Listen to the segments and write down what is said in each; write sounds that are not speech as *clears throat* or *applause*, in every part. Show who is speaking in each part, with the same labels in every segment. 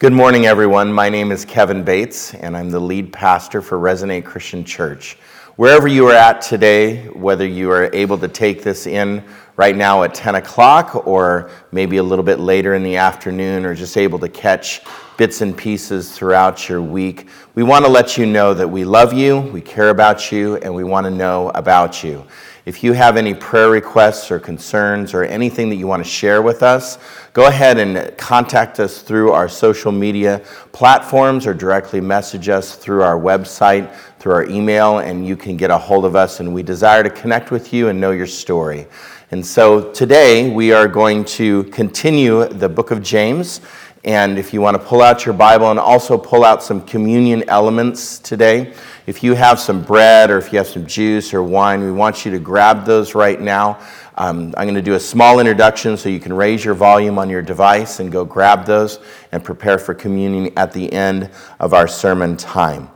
Speaker 1: Good morning, everyone. My name is Kevin Bates, and I'm the lead pastor for Resonate Christian Church. Wherever you are at today, whether you are able to take this in right now at 10 o'clock or maybe a little bit later in the afternoon, or just able to catch bits and pieces throughout your week, we want to let you know that we love you, we care about you, and we want to know about you. If you have any prayer requests or concerns or anything that you want to share with us, go ahead and contact us through our social media platforms or directly message us through our website, through our email, and you can get a hold of us. And we desire to connect with you and know your story. And so today we are going to continue the book of James. And if you want to pull out your Bible and also pull out some communion elements today, if you have some bread or if you have some juice or wine, we want you to grab those right now. Um, I'm going to do a small introduction so you can raise your volume on your device and go grab those and prepare for communion at the end of our sermon time.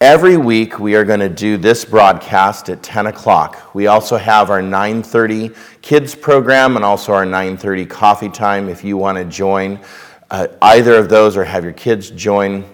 Speaker 1: Every week we are going to do this broadcast at 10 o'clock. We also have our 9:30 kids program and also our 9:30 coffee time. If you want to join uh, either of those or have your kids join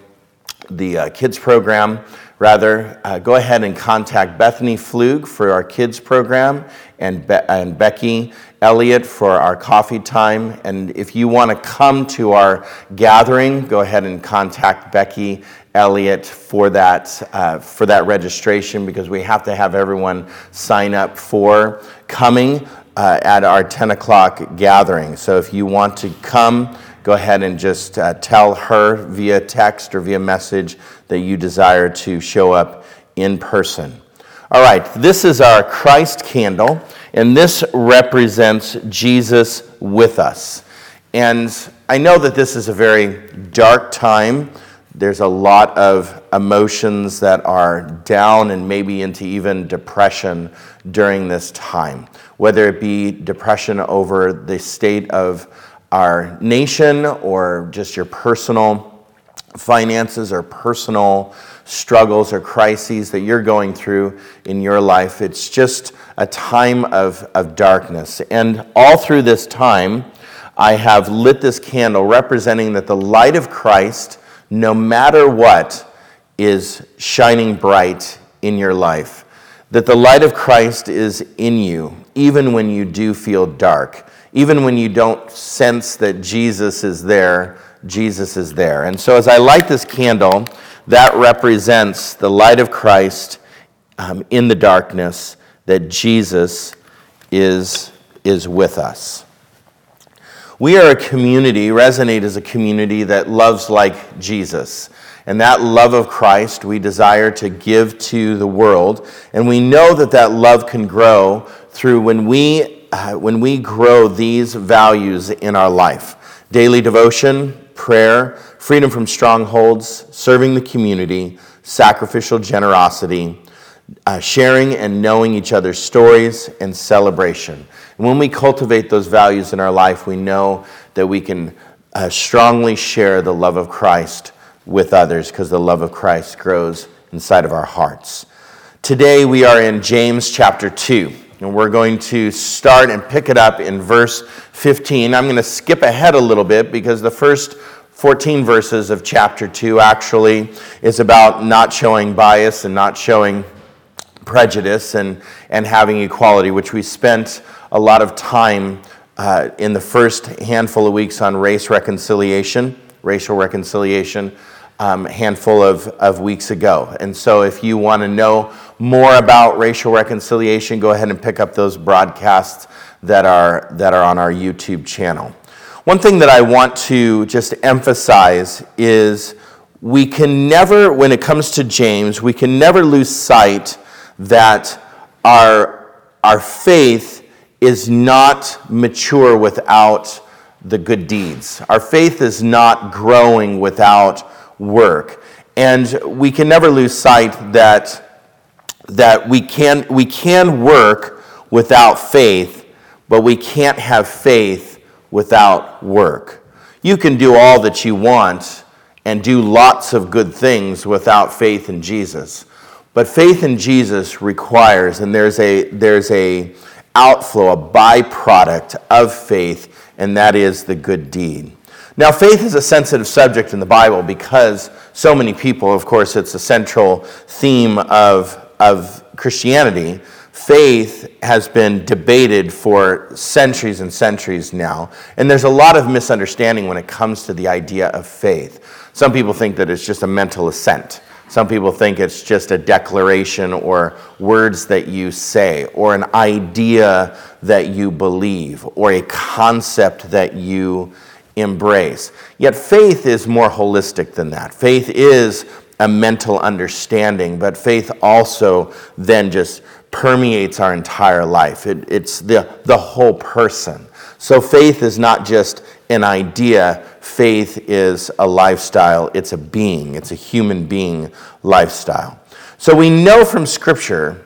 Speaker 1: the uh, kids program, rather, uh, go ahead and contact Bethany Flug for our kids program and, Be- and Becky Elliott for our coffee time. And if you want to come to our gathering, go ahead and contact Becky Elliott for that, uh, for that registration because we have to have everyone sign up for coming uh, at our 10 o'clock gathering. So if you want to come, go ahead and just uh, tell her via text or via message that you desire to show up in person. All right, this is our Christ candle, and this represents Jesus with us. And I know that this is a very dark time. There's a lot of emotions that are down and maybe into even depression during this time, whether it be depression over the state of our nation or just your personal finances or personal struggles or crises that you're going through in your life. It's just a time of, of darkness. And all through this time, I have lit this candle representing that the light of Christ, no matter what, is shining bright in your life. That the light of Christ is in you, even when you do feel dark even when you don't sense that Jesus is there, Jesus is there. And so as I light this candle, that represents the light of Christ um, in the darkness, that Jesus is, is with us. We are a community, Resonate is a community that loves like Jesus. And that love of Christ we desire to give to the world. And we know that that love can grow through when we uh, when we grow these values in our life daily devotion, prayer, freedom from strongholds, serving the community, sacrificial generosity, uh, sharing and knowing each other's stories, and celebration. And when we cultivate those values in our life, we know that we can uh, strongly share the love of Christ with others because the love of Christ grows inside of our hearts. Today we are in James chapter 2. And we're going to start and pick it up in verse 15. I'm going to skip ahead a little bit because the first 14 verses of chapter 2 actually is about not showing bias and not showing prejudice and, and having equality, which we spent a lot of time uh, in the first handful of weeks on race reconciliation, racial reconciliation um, handful of, of weeks ago. And so, if you want to know more about racial reconciliation, go ahead and pick up those broadcasts that are, that are on our YouTube channel. One thing that I want to just emphasize is we can never, when it comes to James, we can never lose sight that our, our faith is not mature without the good deeds. Our faith is not growing without work. And we can never lose sight that, that we, can, we can work without faith, but we can't have faith without work. You can do all that you want and do lots of good things without faith in Jesus. But faith in Jesus requires, and there's a, there's a outflow, a byproduct of faith, and that is the good deed. Now, faith is a sensitive subject in the Bible because so many people, of course, it's a central theme of, of Christianity. Faith has been debated for centuries and centuries now, and there's a lot of misunderstanding when it comes to the idea of faith. Some people think that it's just a mental assent. Some people think it's just a declaration or words that you say, or an idea that you believe, or a concept that you embrace. Yet faith is more holistic than that. Faith is a mental understanding, but faith also then just permeates our entire life. It, it's the, the whole person. So faith is not just an idea, faith is a lifestyle, it's a being, it's a human being lifestyle. So we know from Scripture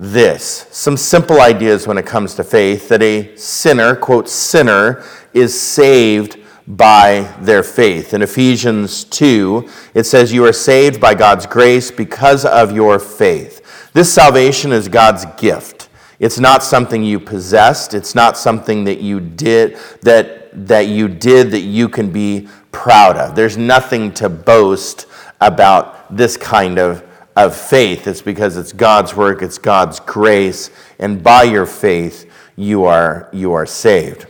Speaker 1: this some simple ideas when it comes to faith that a sinner, quote, sinner, is saved by their faith. In Ephesians 2, it says, You are saved by God's grace because of your faith. This salvation is God's gift. It's not something you possessed. It's not something that you did that, that you did that you can be proud of. There's nothing to boast about this kind of, of faith. It's because it's God's work, it's God's grace, and by your faith you are you are saved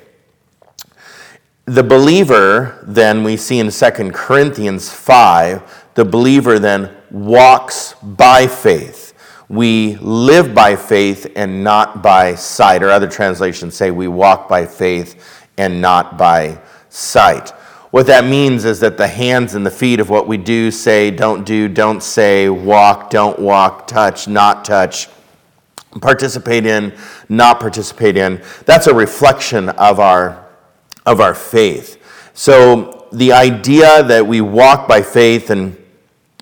Speaker 1: the believer, then, we see in 2 Corinthians 5, the believer then walks by faith. We live by faith and not by sight. Or other translations say we walk by faith and not by sight. What that means is that the hands and the feet of what we do, say, don't do, don't say, walk, don't walk, touch, not touch, participate in, not participate in, that's a reflection of our of our faith. So the idea that we walk by faith and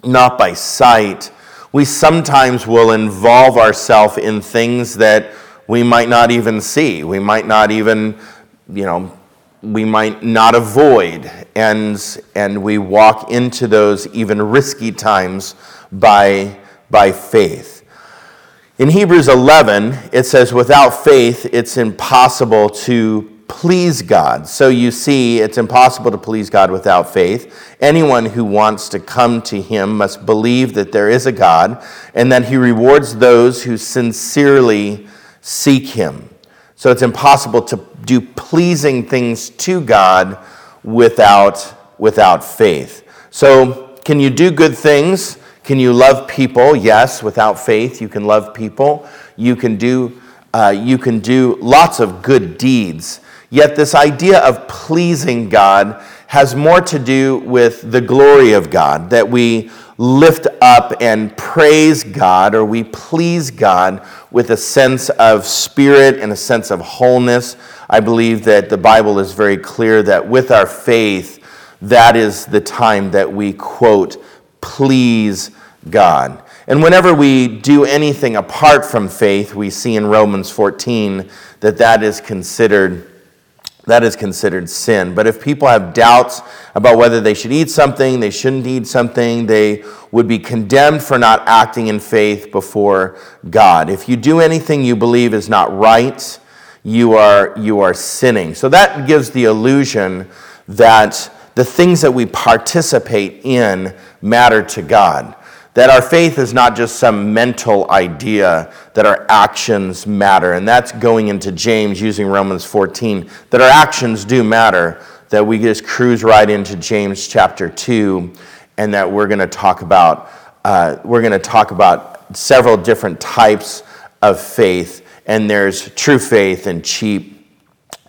Speaker 1: not by sight, we sometimes will involve ourselves in things that we might not even see. We might not even, you know, we might not avoid. And, and we walk into those even risky times by, by faith. In Hebrews 11, it says, without faith, it's impossible to please God. So you see, it's impossible to please God without faith. Anyone who wants to come to Him must believe that there is a God and that He rewards those who sincerely seek Him. So it's impossible to do pleasing things to God without, without faith. So, can you do good things? Can you love people? Yes, without faith, you can love people. You can do, uh, you can do lots of good deeds Yet, this idea of pleasing God has more to do with the glory of God, that we lift up and praise God or we please God with a sense of spirit and a sense of wholeness. I believe that the Bible is very clear that with our faith, that is the time that we, quote, please God. And whenever we do anything apart from faith, we see in Romans 14 that that is considered that is considered sin. But if people have doubts about whether they should eat something, they shouldn't eat something, they would be condemned for not acting in faith before God. If you do anything you believe is not right, you are, you are sinning. So that gives the illusion that the things that we participate in matter to God. That our faith is not just some mental idea, that our actions matter. And that's going into James using Romans 14, that our actions do matter, that we just cruise right into James chapter 2, and that we're going to talk about. Uh, we're going to talk about several different types of faith, and there's true faith and cheap,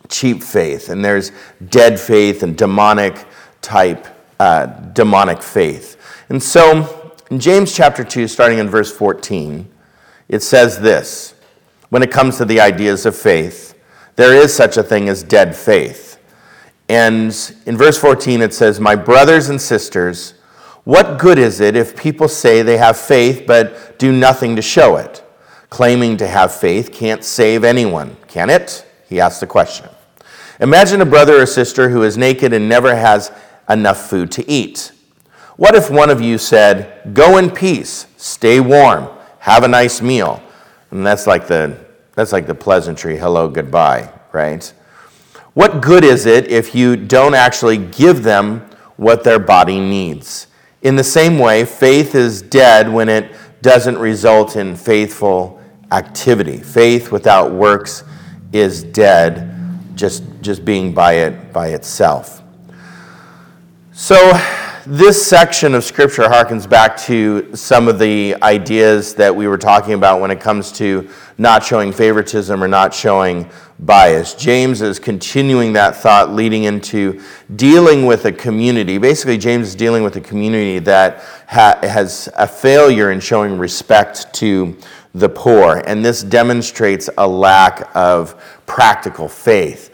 Speaker 1: cheap faith, and there's dead faith and demonic type, uh, demonic faith. And so, in James chapter 2, starting in verse 14, it says this when it comes to the ideas of faith, there is such a thing as dead faith. And in verse 14, it says, My brothers and sisters, what good is it if people say they have faith but do nothing to show it? Claiming to have faith can't save anyone, can it? He asked the question. Imagine a brother or sister who is naked and never has enough food to eat. What if one of you said, Go in peace, stay warm, have a nice meal? And that's like the, that's like the pleasantry, hello, goodbye, right? What good is it if you don't actually give them what their body needs? In the same way, faith is dead when it doesn't result in faithful activity. Faith without works is dead, just, just being by it by itself. So, this section of scripture harkens back to some of the ideas that we were talking about when it comes to not showing favoritism or not showing bias. James is continuing that thought, leading into dealing with a community. Basically, James is dealing with a community that ha- has a failure in showing respect to the poor, and this demonstrates a lack of practical faith.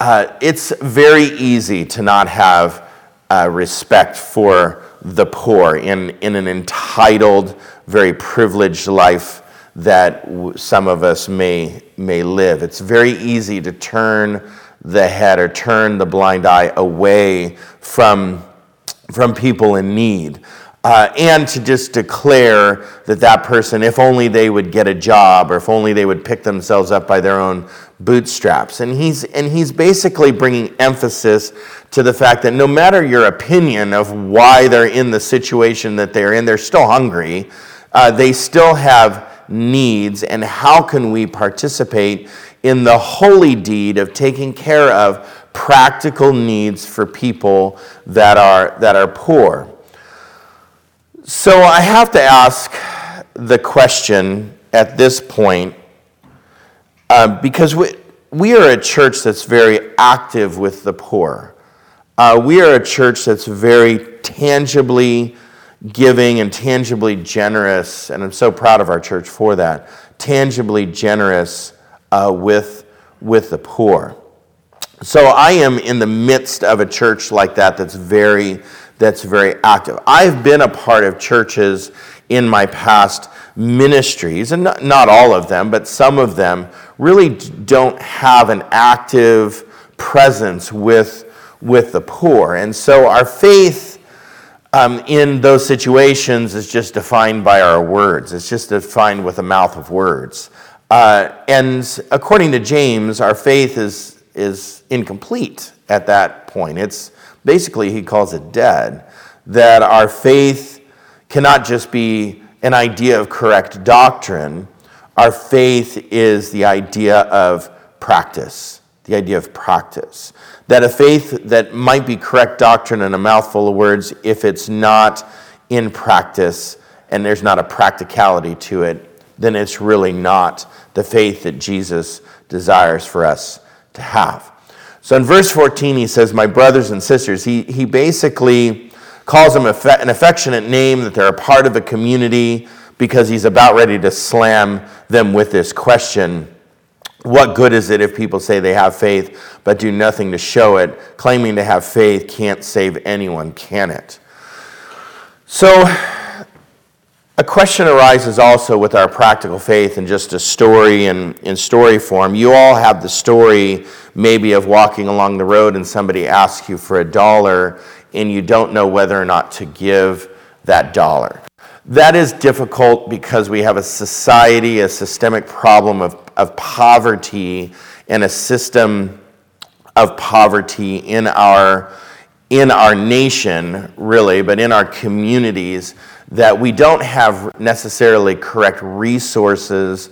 Speaker 1: Uh, it's very easy to not have uh, respect for the poor in, in an entitled, very privileged life that w- some of us may, may live. It's very easy to turn the head or turn the blind eye away from, from people in need. Uh, and to just declare that that person, if only they would get a job or if only they would pick themselves up by their own bootstraps. And he's, and he's basically bringing emphasis to the fact that no matter your opinion of why they're in the situation that they're in, they're still hungry. Uh, they still have needs, and how can we participate in the holy deed of taking care of practical needs for people that are, that are poor? So I have to ask the question at this point uh, because we, we are a church that's very active with the poor. Uh, we are a church that's very tangibly giving and tangibly generous, and I'm so proud of our church for that. Tangibly generous uh, with, with the poor. So I am in the midst of a church like that that's very that's very active. I've been a part of churches in my past ministries, and not, not all of them, but some of them really don't have an active presence with, with the poor. And so our faith um, in those situations is just defined by our words, it's just defined with a mouth of words. Uh, and according to James, our faith is, is incomplete at that point. It's basically, he calls it dead. That our faith cannot just be an idea of correct doctrine. Our faith is the idea of practice, the idea of practice. That a faith that might be correct doctrine and a mouthful of words, if it's not in practice and there's not a practicality to it, then it's really not the faith that Jesus desires for us to have. So in verse 14, he says, My brothers and sisters, he, he basically calls them an affectionate name, that they're a part of a community, because he's about ready to slam them with this question What good is it if people say they have faith but do nothing to show it? Claiming to have faith can't save anyone, can it? So, a question arises also with our practical faith in just a story and in story form. You all have the story maybe of walking along the road and somebody asks you for a dollar and you don't know whether or not to give that dollar. That is difficult because we have a society, a systemic problem of, of poverty, and a system of poverty in our, in our nation, really, but in our communities, that we don't have necessarily correct resources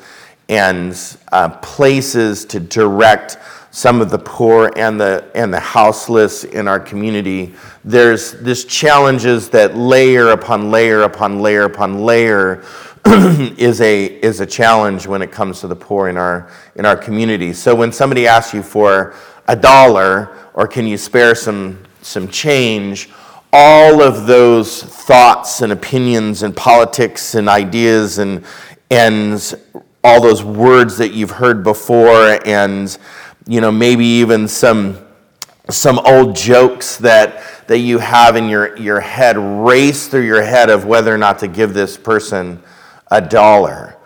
Speaker 1: and uh, places to direct some of the poor and the, and the houseless in our community. There's this challenges that layer upon layer upon layer upon layer *clears throat* is a, is a challenge when it comes to the poor in our, in our community. So when somebody asks you for a dollar or can you spare some, some change, all of those thoughts and opinions and politics and ideas and, ends, all those words that you've heard before and you know, maybe even some some old jokes that that you have in your, your head race through your head of whether or not to give this person a dollar.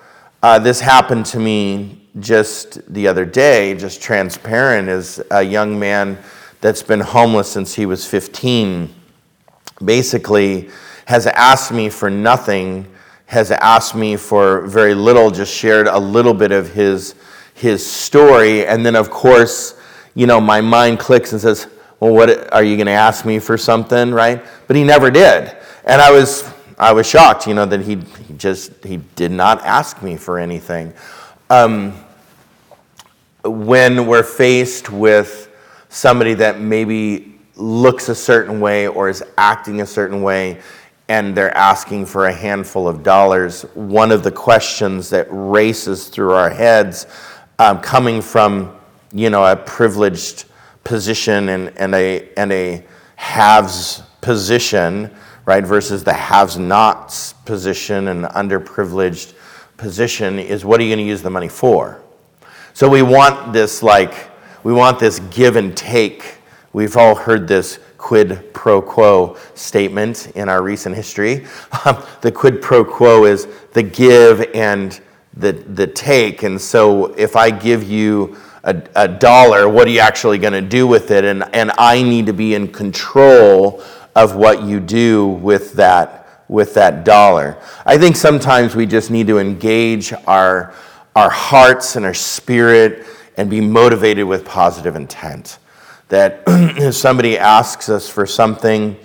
Speaker 1: Uh, this happened to me just the other day, just transparent, as a young man that's been homeless since he was 15 basically has asked me for nothing, has asked me for very little, just shared a little bit of his his story. And then, of course, you know, my mind clicks and says, well, what are you going to ask me for something, right? But he never did. And I was, I was shocked, you know, that he, he just, he did not ask me for anything. Um, when we're faced with somebody that maybe looks a certain way or is acting a certain way, and they're asking for a handful of dollars, one of the questions that races through our heads, um, coming from you know a privileged position and, and a and a haves position, right, versus the haves nots position and underprivileged position, is what are you going to use the money for? So we want this like we want this give and take. We've all heard this quid pro quo statement in our recent history. *laughs* Um, the quid pro quo is the give and the, the take. And so if I give you a, a dollar, what are you actually going to do with it? And, and I need to be in control of what you do with that, with that dollar. I think sometimes we just need to engage our, our hearts and our spirit and be motivated with positive intent that *clears throat* if somebody asks us for something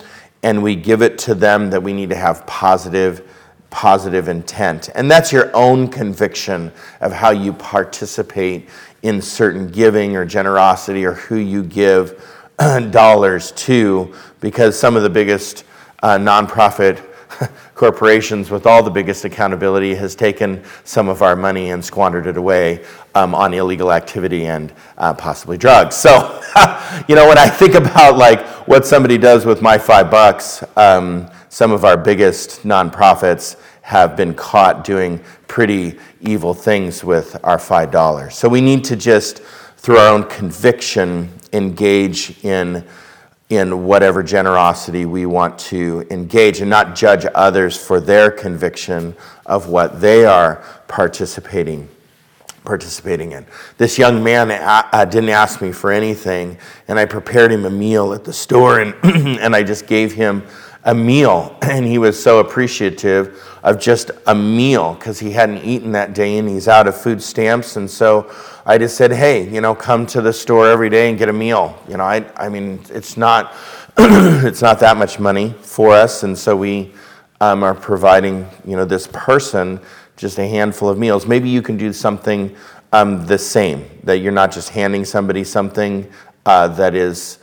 Speaker 1: and we give it to them, that we need to have positive, positive intent. And that's your own conviction of how you participate in certain giving or generosity or who you give *clears throat* dollars to, because some of the biggest uh, nonprofit *laughs* corporations with all the biggest accountability has taken some of our money and squandered it away um, on illegal activity and uh, possibly drugs. So, *laughs* you know, when I think about like what somebody does with my five bucks, um, some of our biggest nonprofits have been caught doing pretty evil things with our five dollars. So we need to just, through our own conviction, engage in in whatever generosity we want to engage and not judge others for their conviction of what they are participating participating in. This young man uh, didn't ask me for anything, and I prepared him a meal at the store, and, *clears throat* and I just gave him a meal. *clears throat* And he was so appreciative of just a meal because he hadn't eaten that day and he's out of food stamps. And so I just said, hey, you know, come to the store every day and get a meal. You know, I, I mean, it's not, *clears throat* it's not that much money for us. And so we um, are providing, you know, this person just a handful of meals. Maybe you can do something um, the same, that you're not just handing somebody something uh, that is,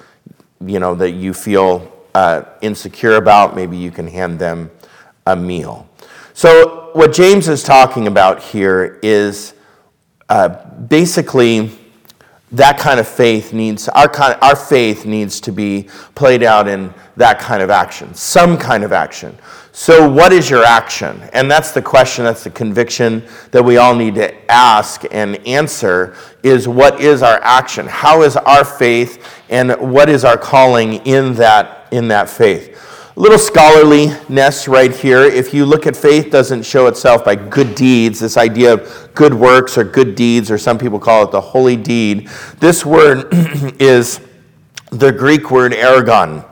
Speaker 1: you know, that you feel uh, insecure about. Maybe you can hand them a meal. So, what James is talking about here is uh, basically, that kind of faith needs our kind our faith needs to be played out in that kind of action some kind of action. So what is your action? And that's the question that's the conviction that we all need to ask and answer is what is our action? How is our faith and what is our calling in that in that faith little scholarliness right here. If you look at faith doesn't show itself by good deeds, this idea of good works or good deeds, or some people call it the holy deed. This word *clears throat* is the Greek word ergon.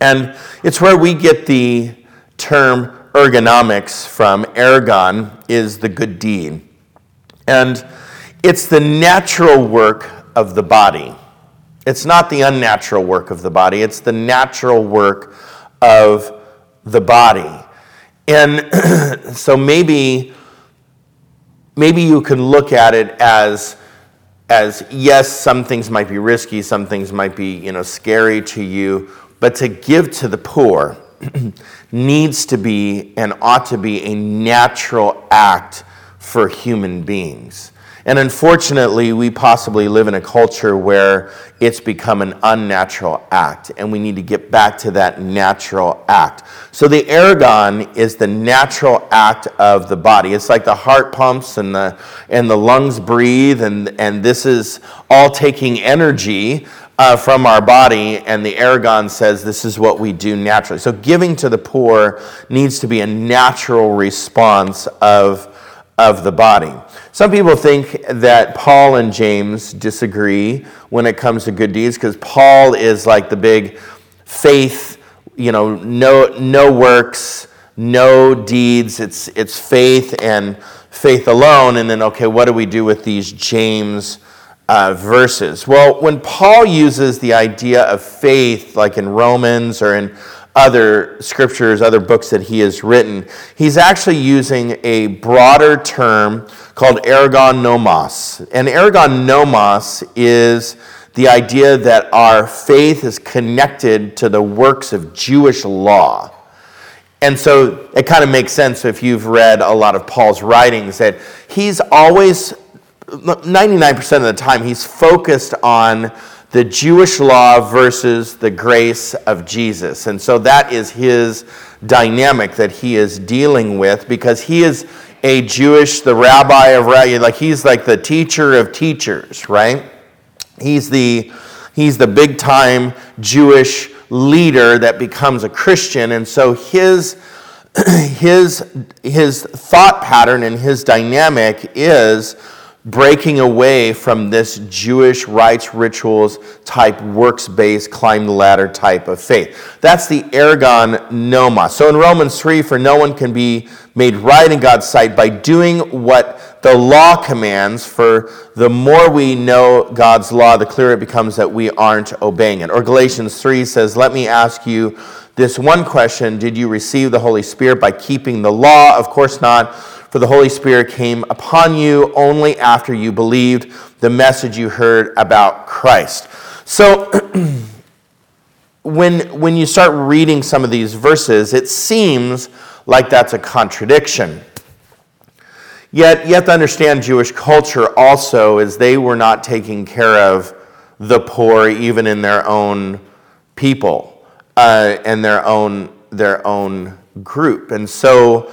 Speaker 1: And it's where we get the term ergonomics from. Ergon is the good deed. And it's the natural work of the body. It's not the unnatural work of the body, it's the natural work of the body. And *clears throat* so maybe maybe you can look at it as as yes, some things might be risky, some things might be, you know, scary to you, but to give to the poor *clears throat* needs to be and ought to be a natural act for human beings. And unfortunately, we possibly live in a culture where it's become an unnatural act, and we need to get back to that natural act. So, the ergon is the natural act of the body. It's like the heart pumps and the, and the lungs breathe, and, and this is all taking energy uh, from our body, and the ergon says this is what we do naturally. So, giving to the poor needs to be a natural response of, of the body. Some people think that Paul and James disagree when it comes to good deeds because Paul is like the big faith, you know, no, no works, no deeds. It's, it's faith and faith alone. And then, okay, what do we do with these James uh, verses? Well, when Paul uses the idea of faith, like in Romans or in other scriptures, other books that he has written, he's actually using a broader term called ergon nomos. And ergon nomos is the idea that our faith is connected to the works of Jewish law. And so it kind of makes sense if you've read a lot of Paul's writings that he's always, 99% of the time, he's focused on the Jewish law versus the grace of Jesus. And so that is his dynamic that he is dealing with because he is a Jewish, the rabbi of like he's like the teacher of teachers, right? He's the he's the big time Jewish leader that becomes a Christian, and so his *clears throat* his his thought pattern and his dynamic is breaking away from this Jewish rites, rituals type, works based, climb the ladder type of faith. That's the ergon noma. So in Romans 3, for no one can be made right in God's sight by doing what the law commands, for the more we know God's law, the clearer it becomes that we aren't obeying it. Or Galatians 3 says, Let me ask you this one question Did you receive the Holy Spirit by keeping the law? Of course not for the Holy Spirit came upon you only after you believed the message you heard about Christ. So, *clears throat* when, when you start reading some of these verses, it seems like that's a contradiction. Yet, you have to understand Jewish culture also, as they were not taking care of the poor, even in their own people uh, and their own, their own group. And so,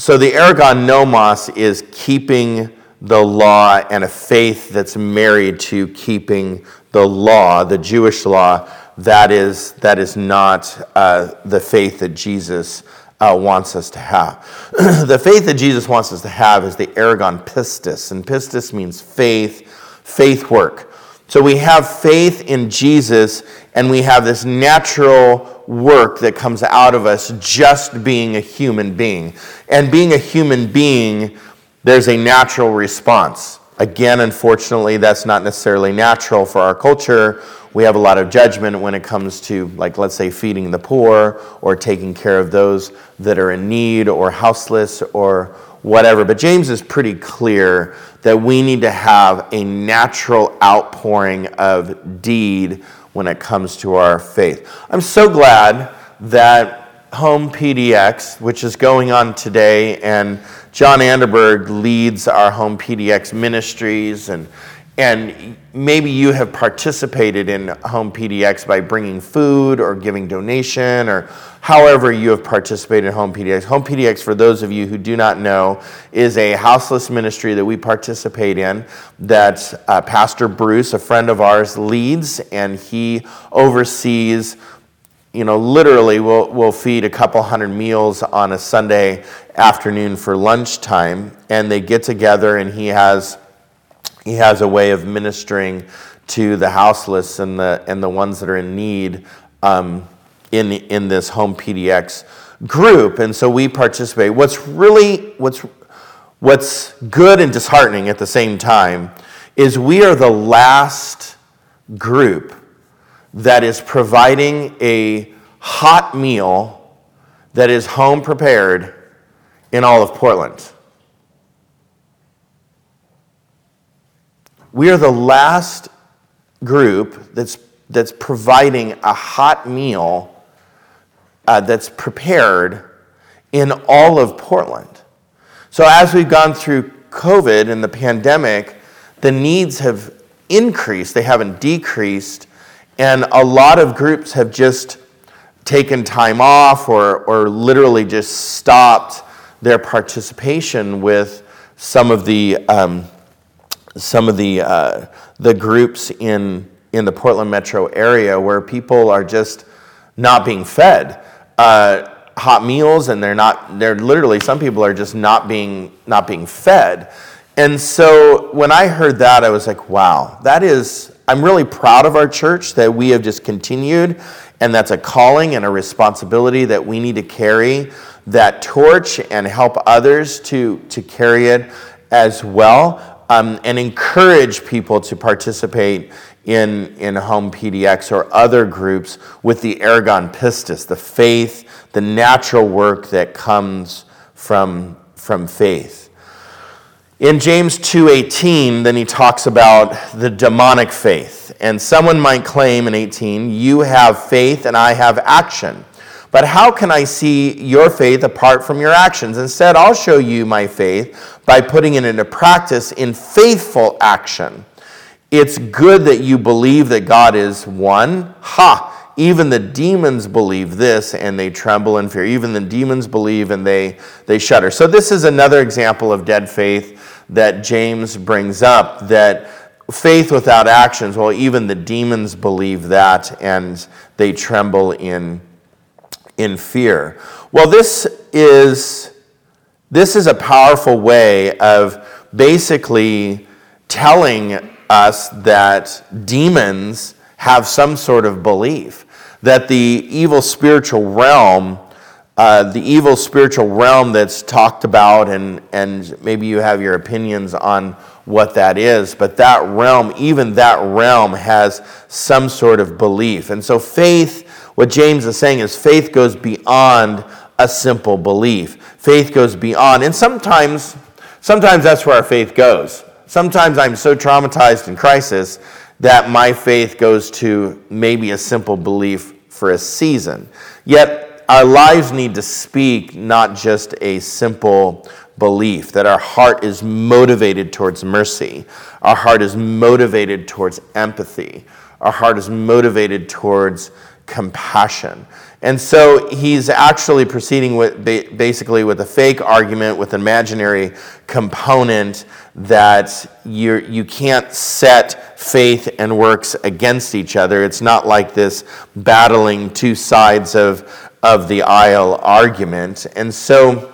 Speaker 1: so the ergon nomos is keeping the law and a faith that's married to keeping the law, the Jewish law. That is, that is not uh, the faith that Jesus uh, wants us to have. *clears throat* the faith that Jesus wants us to have is the ergon pistis, and pistis means faith, faith work. So we have faith in Jesus, and we have this natural work that comes out of us just being a human being. And being a human being, there's a natural response. Again, unfortunately, that's not necessarily natural for our culture. We have a lot of judgment when it comes to, like, let's say, feeding the poor or taking care of those that are in need or houseless or whatever. But James is pretty clear that we need to have a natural outpouring of deed when it comes to our faith. I'm so glad that Home PDX, which is going on today, and John Anderberg leads our Home PDX ministries, and and maybe you have participated in Home PDX by bringing food or giving donation or however you have participated in Home PDX. Home PDX, for those of you who do not know, is a houseless ministry that we participate in that uh, Pastor Bruce, a friend of ours, leads, and he oversees. You know, literally, we'll, we'll feed a couple hundred meals on a Sunday afternoon for lunchtime, and they get together, and he has he has a way of ministering to the houseless and the, and the ones that are in need um, in, in this home PDX group. And so we participate. What's really, what's, what's good and disheartening at the same time is we are the last group that is providing a hot meal that is home prepared in all of Portland. We are the last group that's, that's providing a hot meal uh, that's prepared in all of Portland. So, as we've gone through COVID and the pandemic, the needs have increased, they haven't decreased, and a lot of groups have just taken time off or, or literally just stopped their participation with some of the um, some of the, uh, the groups in, in the Portland metro area where people are just not being fed uh, hot meals and they're not, they're literally, some people are just not being, not being fed. And so when I heard that, I was like, wow, that is, I'm really proud of our church that we have just continued, and that's a calling and a responsibility that we need to carry that torch and help others to, to carry it as well. um, and encourage people to participate in, in Home PDX or other groups with the ergon pistis, the faith, the natural work that comes from, from faith. In James 2:18, then he talks about the demonic faith. And someone might claim in 18, you have faith and I have action. But how can I see your faith apart from your actions? Instead, I'll show you my faith by putting it into practice in faithful action. It's good that you believe that God is one. Ha! Even the demons believe this and they tremble in fear. Even the demons believe and they, they shudder. So, this is another example of dead faith that James brings up that faith without actions, well, even the demons believe that and they tremble in, in fear. Well, this is, this is a powerful way of basically telling us that demons have some sort of belief, that the evil spiritual realm, uh, the evil spiritual realm that's talked about, and, and maybe you have your opinions on what that is, but that realm, even that realm, has some sort of belief. And so, faith, what James is saying is faith goes beyond a simple belief. Faith goes beyond, and sometimes, sometimes that's where our faith goes. Sometimes I'm so traumatized in crisis that my faith goes to maybe a simple belief for a season. Yet, our lives need to speak not just a simple belief, that our heart is motivated towards mercy, our heart is motivated towards empathy, our heart is motivated towards compassion. And so he's actually proceeding with basically with a fake argument with an imaginary component that you you can't set faith and works against each other. It's not like this battling two sides of, of the aisle argument. And so,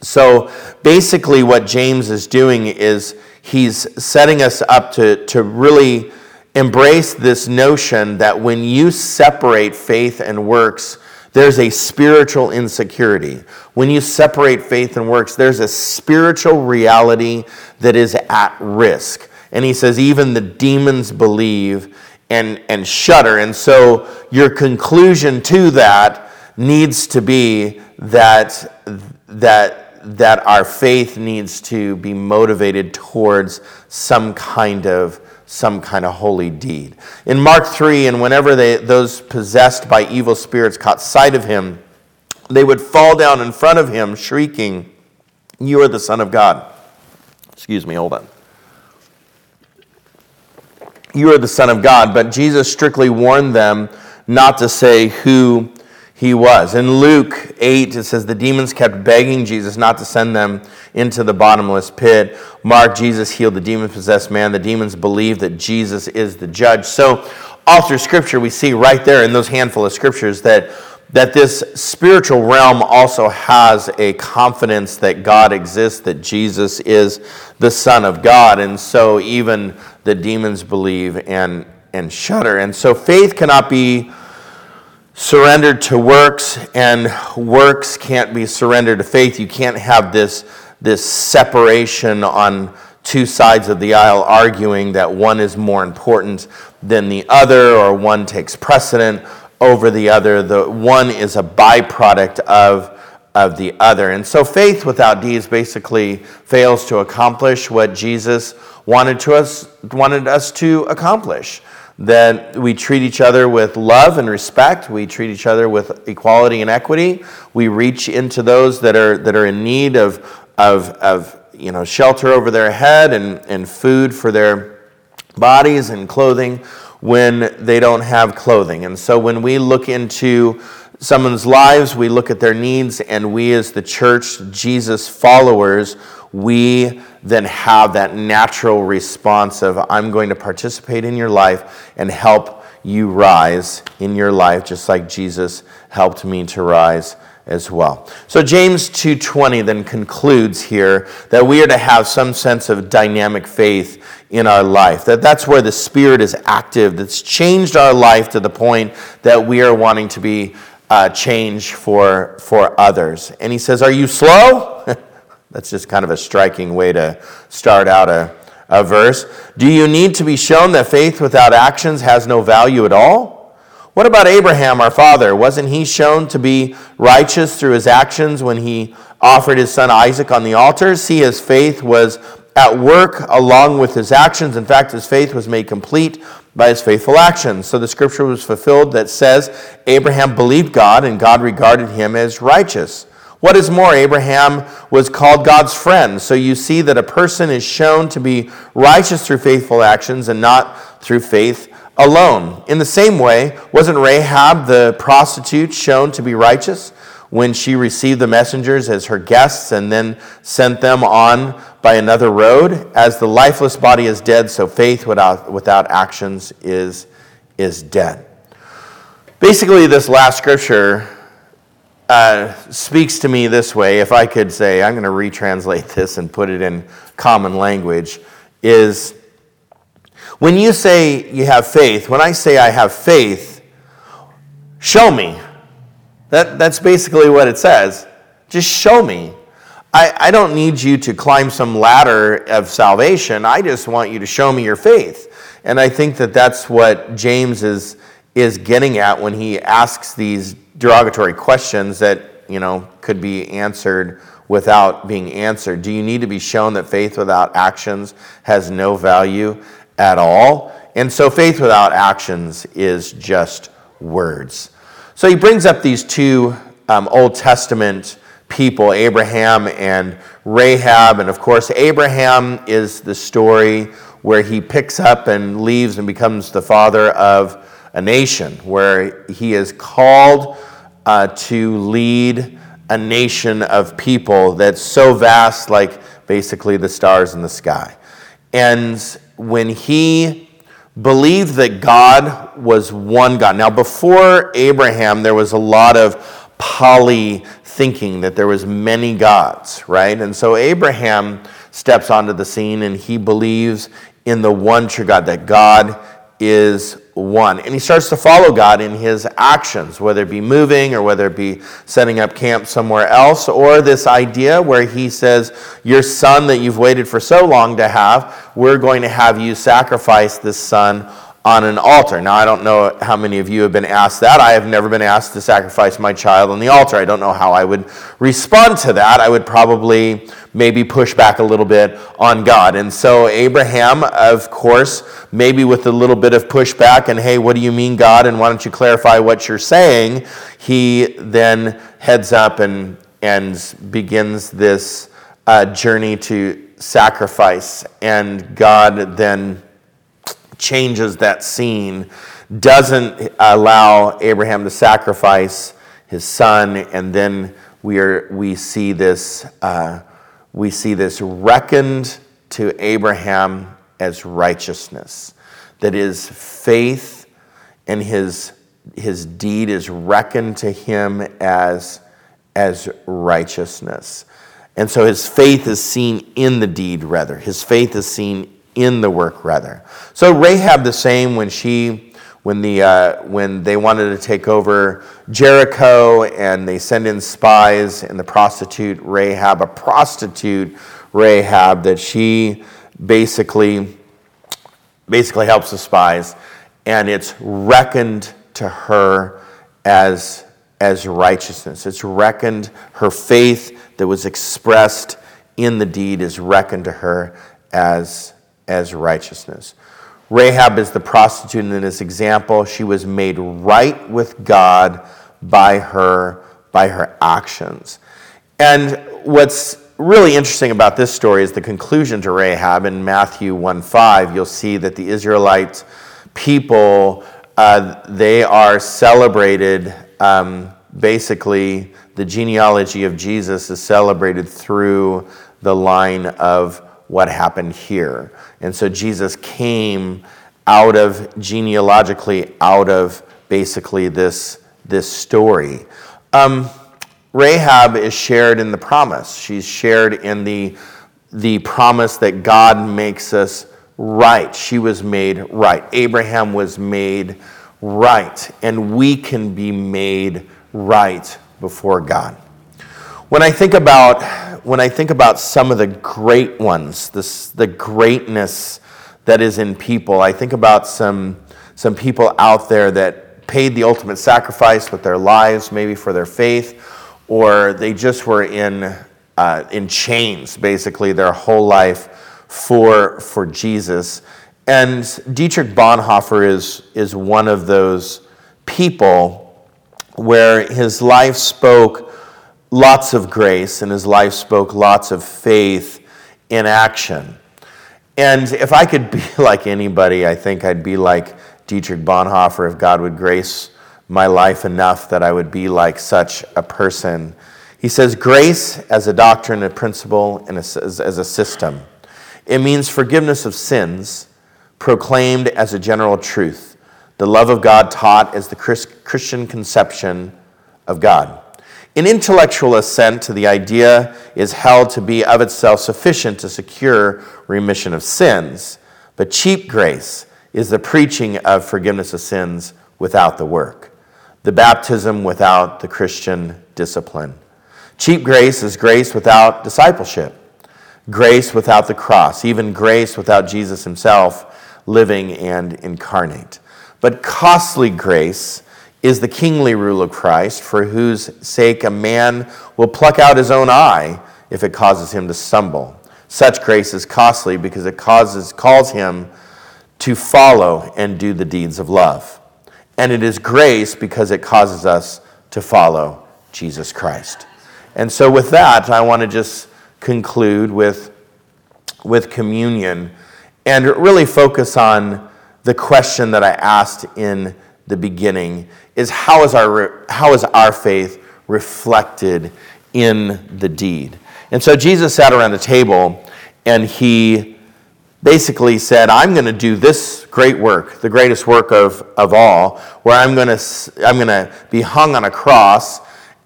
Speaker 1: so basically, what James is doing is he's setting us up to, to really embrace this notion that when you separate faith and works, there's a spiritual insecurity. When you separate faith and works, there's a spiritual reality that is at risk. And he says, even the demons believe and, and shudder. And so your conclusion to that needs to be that, that, that our faith needs to be motivated towards some kind of some kind of holy deed. In Mark 3, and whenever they, those possessed by evil spirits caught sight of him, they would fall down in front of him, shrieking, You are the Son of God. Excuse me, hold on. You are the Son of God. But Jesus strictly warned them not to say who he was. In Luke 8, it says the demons kept begging Jesus not to send them into the bottomless pit. Mark, Jesus healed the demon possessed man. The demons believed that Jesus is the judge. So, all through Scripture, we see right there in those handful of Scriptures that, that this spiritual realm also has a confidence that God exists, that Jesus is the Son of God. And so, even the demons believe and, and shudder. And so, faith cannot be surrendered to works, and works can't be surrendered to faith. You can't have this, this separation on two sides of the aisle arguing that one is more important than the other or one takes precedent over the other. The one is a byproduct of, of the other. And so faith without deeds basically fails to accomplish what Jesus wanted, to us, wanted us to accomplish that we treat each other with love and respect. We treat each other with equality and equity. We reach into those that are, that are in need of, of, of you know, shelter over their head and, and food for their bodies and clothing when they don't have clothing. And so when we look into someone's lives, we look at their needs, and we as the church, Jesus followers, we then have that natural response of, I'm going to participate in your life and help you rise in your life, just like Jesus helped me to rise as well. So James 2:20 then concludes here that we are to have some sense of dynamic faith in our life. That that's where the spirit is active. That's changed our life to the point that we are wanting to be uh, changed for for others. And he says, "Are you slow?" *laughs* That's just kind of a striking way to start out a, a verse. Do you need to be shown that faith without actions has no value at all? What about Abraham, our father? Wasn't he shown to be righteous through his actions when he offered his son Isaac on the altar? See, his faith was at work along with his actions. In fact, his faith was made complete by his faithful actions. So the scripture was fulfilled that says Abraham believed God and God regarded him as righteous. What is more, Abraham was called God's friend. So you see that a person is shown to be righteous through faithful actions and not through faith alone. In the same way, wasn't Rahab the prostitute shown to be righteous when she received the messengers as her guests and then sent them on by another road. As the lifeless body is dead, so faith without, without actions is, is dead. Basically, this last scripture uh, speaks to me this way. If I could say, I'm going to retranslate *laughs* this and put it in common language, is when you say you have faith, when I say I have faith, show me. That, that's basically what it says. Just show me. I, I don't need you to climb some ladder of salvation. I just want you to show me your faith. And I think that that's what James is, is getting at when he asks these derogatory questions that, you know, could be answered without being answered. Do you need to be shown that faith without actions has no value at all? And so faith without actions is just words. So he brings up these two um, Old Testament people, Abraham and Rahab. And of course, Abraham is the story where he picks up and leaves and becomes the father of a nation, where he is called uh, to lead a nation of people that's so vast, like basically the stars in the sky. And when he believed that God was one God. Now, before Abraham, there was a lot of poly thinking that there was many gods, right? And so Abraham steps onto the scene and he believes in the one true God, that God is one. And he starts to follow God in his actions, whether it be moving or whether it be setting up camp somewhere else, or this idea where he says, Your son that you've waited for so long to have, we're going to have you sacrifice this son on an altar. Now, I don't know how many of you have been asked that. I have never been asked to sacrifice my child on the altar. I don't know how I would respond to that. I would probably maybe push back a little bit on God. And so, Abraham, of course, maybe with a little bit of pushback and, hey, what do you mean, God? And why don't you clarify what you're saying? He then heads up and, and begins this uh, journey to sacrifice. And God then changes that scene, doesn't allow Abraham to sacrifice his son, and then we, are, we, see this, uh, we see this reckoned to Abraham as righteousness. That is, faith and his, his deed is reckoned to him as, as righteousness. And so his faith is seen in the deed, rather. His faith is seen in the work rather. So Rahab the same when she when the uh, when they wanted to take over Jericho and they send in spies and the prostitute Rahab, a prostitute Rahab that she basically basically helps the spies and it's reckoned to her as as righteousness. It's reckoned her faith that was expressed in the deed is reckoned to her as as righteousness. Rahab is the prostitute in this example. She was made right with God by her, by her actions. And what's really interesting about this story is the conclusion to Rahab in Matthew 1 5. You'll see that the Israelite people, uh, they are celebrated, um, basically, the genealogy of Jesus is celebrated through the line of what happened here. And so Jesus came out of genealogically out of basically this, this story. Um, Rahab is shared in the promise. She's shared in the, the promise that God makes us right. She was made right. Abraham was made right. And we can be made right before God. When I think about when I think about some of the great ones, this, the greatness that is in people, I think about some some people out there that paid the ultimate sacrifice with their lives, maybe for their faith, or they just were in uh, in chains basically their whole life for for Jesus. And Dietrich Bonhoeffer is is one of those people where his life spoke lots of grace and his life spoke lots of faith in action. And if I could be *laughs* like anybody, I think I'd be like Dietrich Bonhoeffer if God would grace my life enough that I would be like such a person. He says, Grace as a doctrine, a principle, and as, as a system. It means forgiveness of sins proclaimed as a general truth the love of God taught as the Christian conception of God. An intellectual assent to the idea is held to be of itself sufficient to secure remission of sins, but cheap grace is the preaching of forgiveness of sins without the work, the baptism without the Christian discipline. Cheap grace is grace without discipleship, grace without the cross, even grace without Jesus himself living and incarnate. But costly grace is the kingly rule of Christ, for whose sake a man will pluck out his own eye if it causes him to stumble. Such grace is costly because it causes, calls him to follow and do the deeds of love. And it is grace because it causes us to follow Jesus Christ. And so, with that, I want to just conclude with, with communion and really focus on the question that I asked in the beginning is how is our, how is our faith reflected in the deed? And so Jesus sat around the table and he basically said, I'm going to do this great work, the greatest work of, of all, where I'm going to, I'm going to be hung on a cross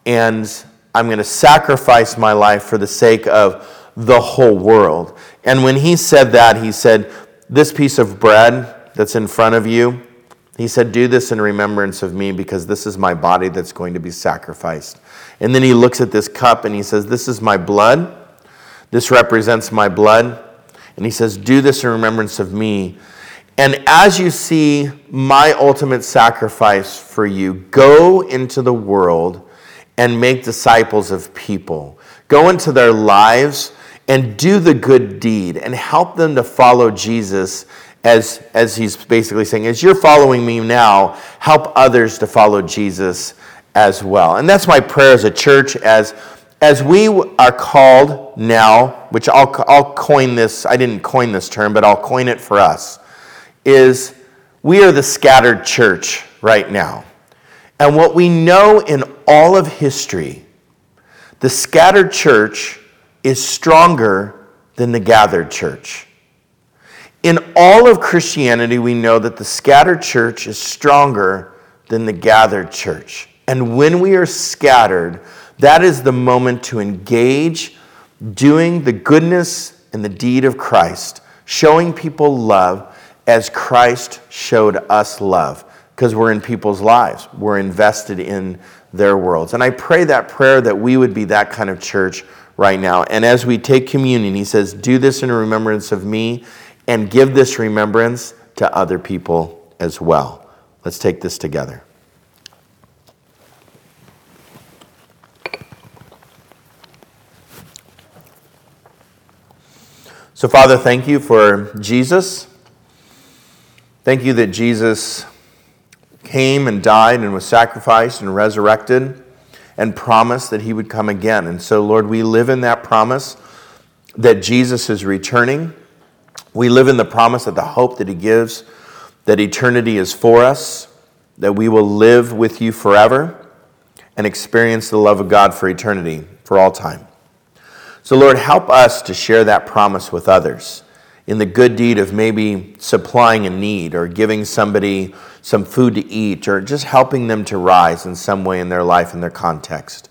Speaker 1: and I'm going to sacrifice my life for the sake of the whole world. And when he said that, he said, This piece of bread that's in front of you. He said, Do this in remembrance of me because this is my body that's going to be sacrificed. And then he looks at this cup and he says, This is my blood. This represents my blood. And he says, Do this in remembrance of me. And as you see my ultimate sacrifice for you, go into the world and make disciples of people. Go into their lives and do the good deed and help them to follow Jesus as, as he's basically saying, as you're following me now, help others to follow Jesus as well. And that's my prayer as a church, as, as we are called now, which I'll, I'll coin this, I didn't coin this term, but I'll coin it for us, is we are the scattered church right now. And what we know in all of history, the scattered church is stronger than the gathered church. In all of Christianity, we know that the scattered church is stronger than the gathered church. And when we are scattered, that is the moment to engage doing the goodness and the deed of Christ, showing people love as Christ showed us love, because we're in people's lives, we're invested in their worlds. And I pray that prayer that we would be that kind of church right now. And as we take communion, he says, Do this in remembrance of me and give this remembrance to other people as well. Let's take this together. So, Father, thank you for Jesus. Thank you that Jesus came and died and was sacrificed and resurrected and promised that he would come again. And so, Lord, we live in that promise that Jesus is returning we live in the promise of the hope that He gives, that eternity is for us, that we will live with you forever and experience the love of God for eternity, for all time. So, Lord, help us to share that promise with others in the good deed of maybe supplying a need or giving somebody some food to eat or just helping them to rise in some way in their life and their context.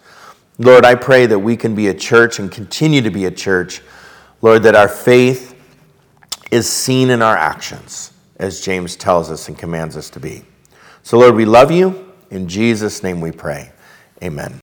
Speaker 1: Lord, I pray that we can be a church and continue to be a church, Lord, that our faith is seen in our actions, as James tells us and commands us to be. So, Lord, we love you. In Jesus' name we pray. Amen.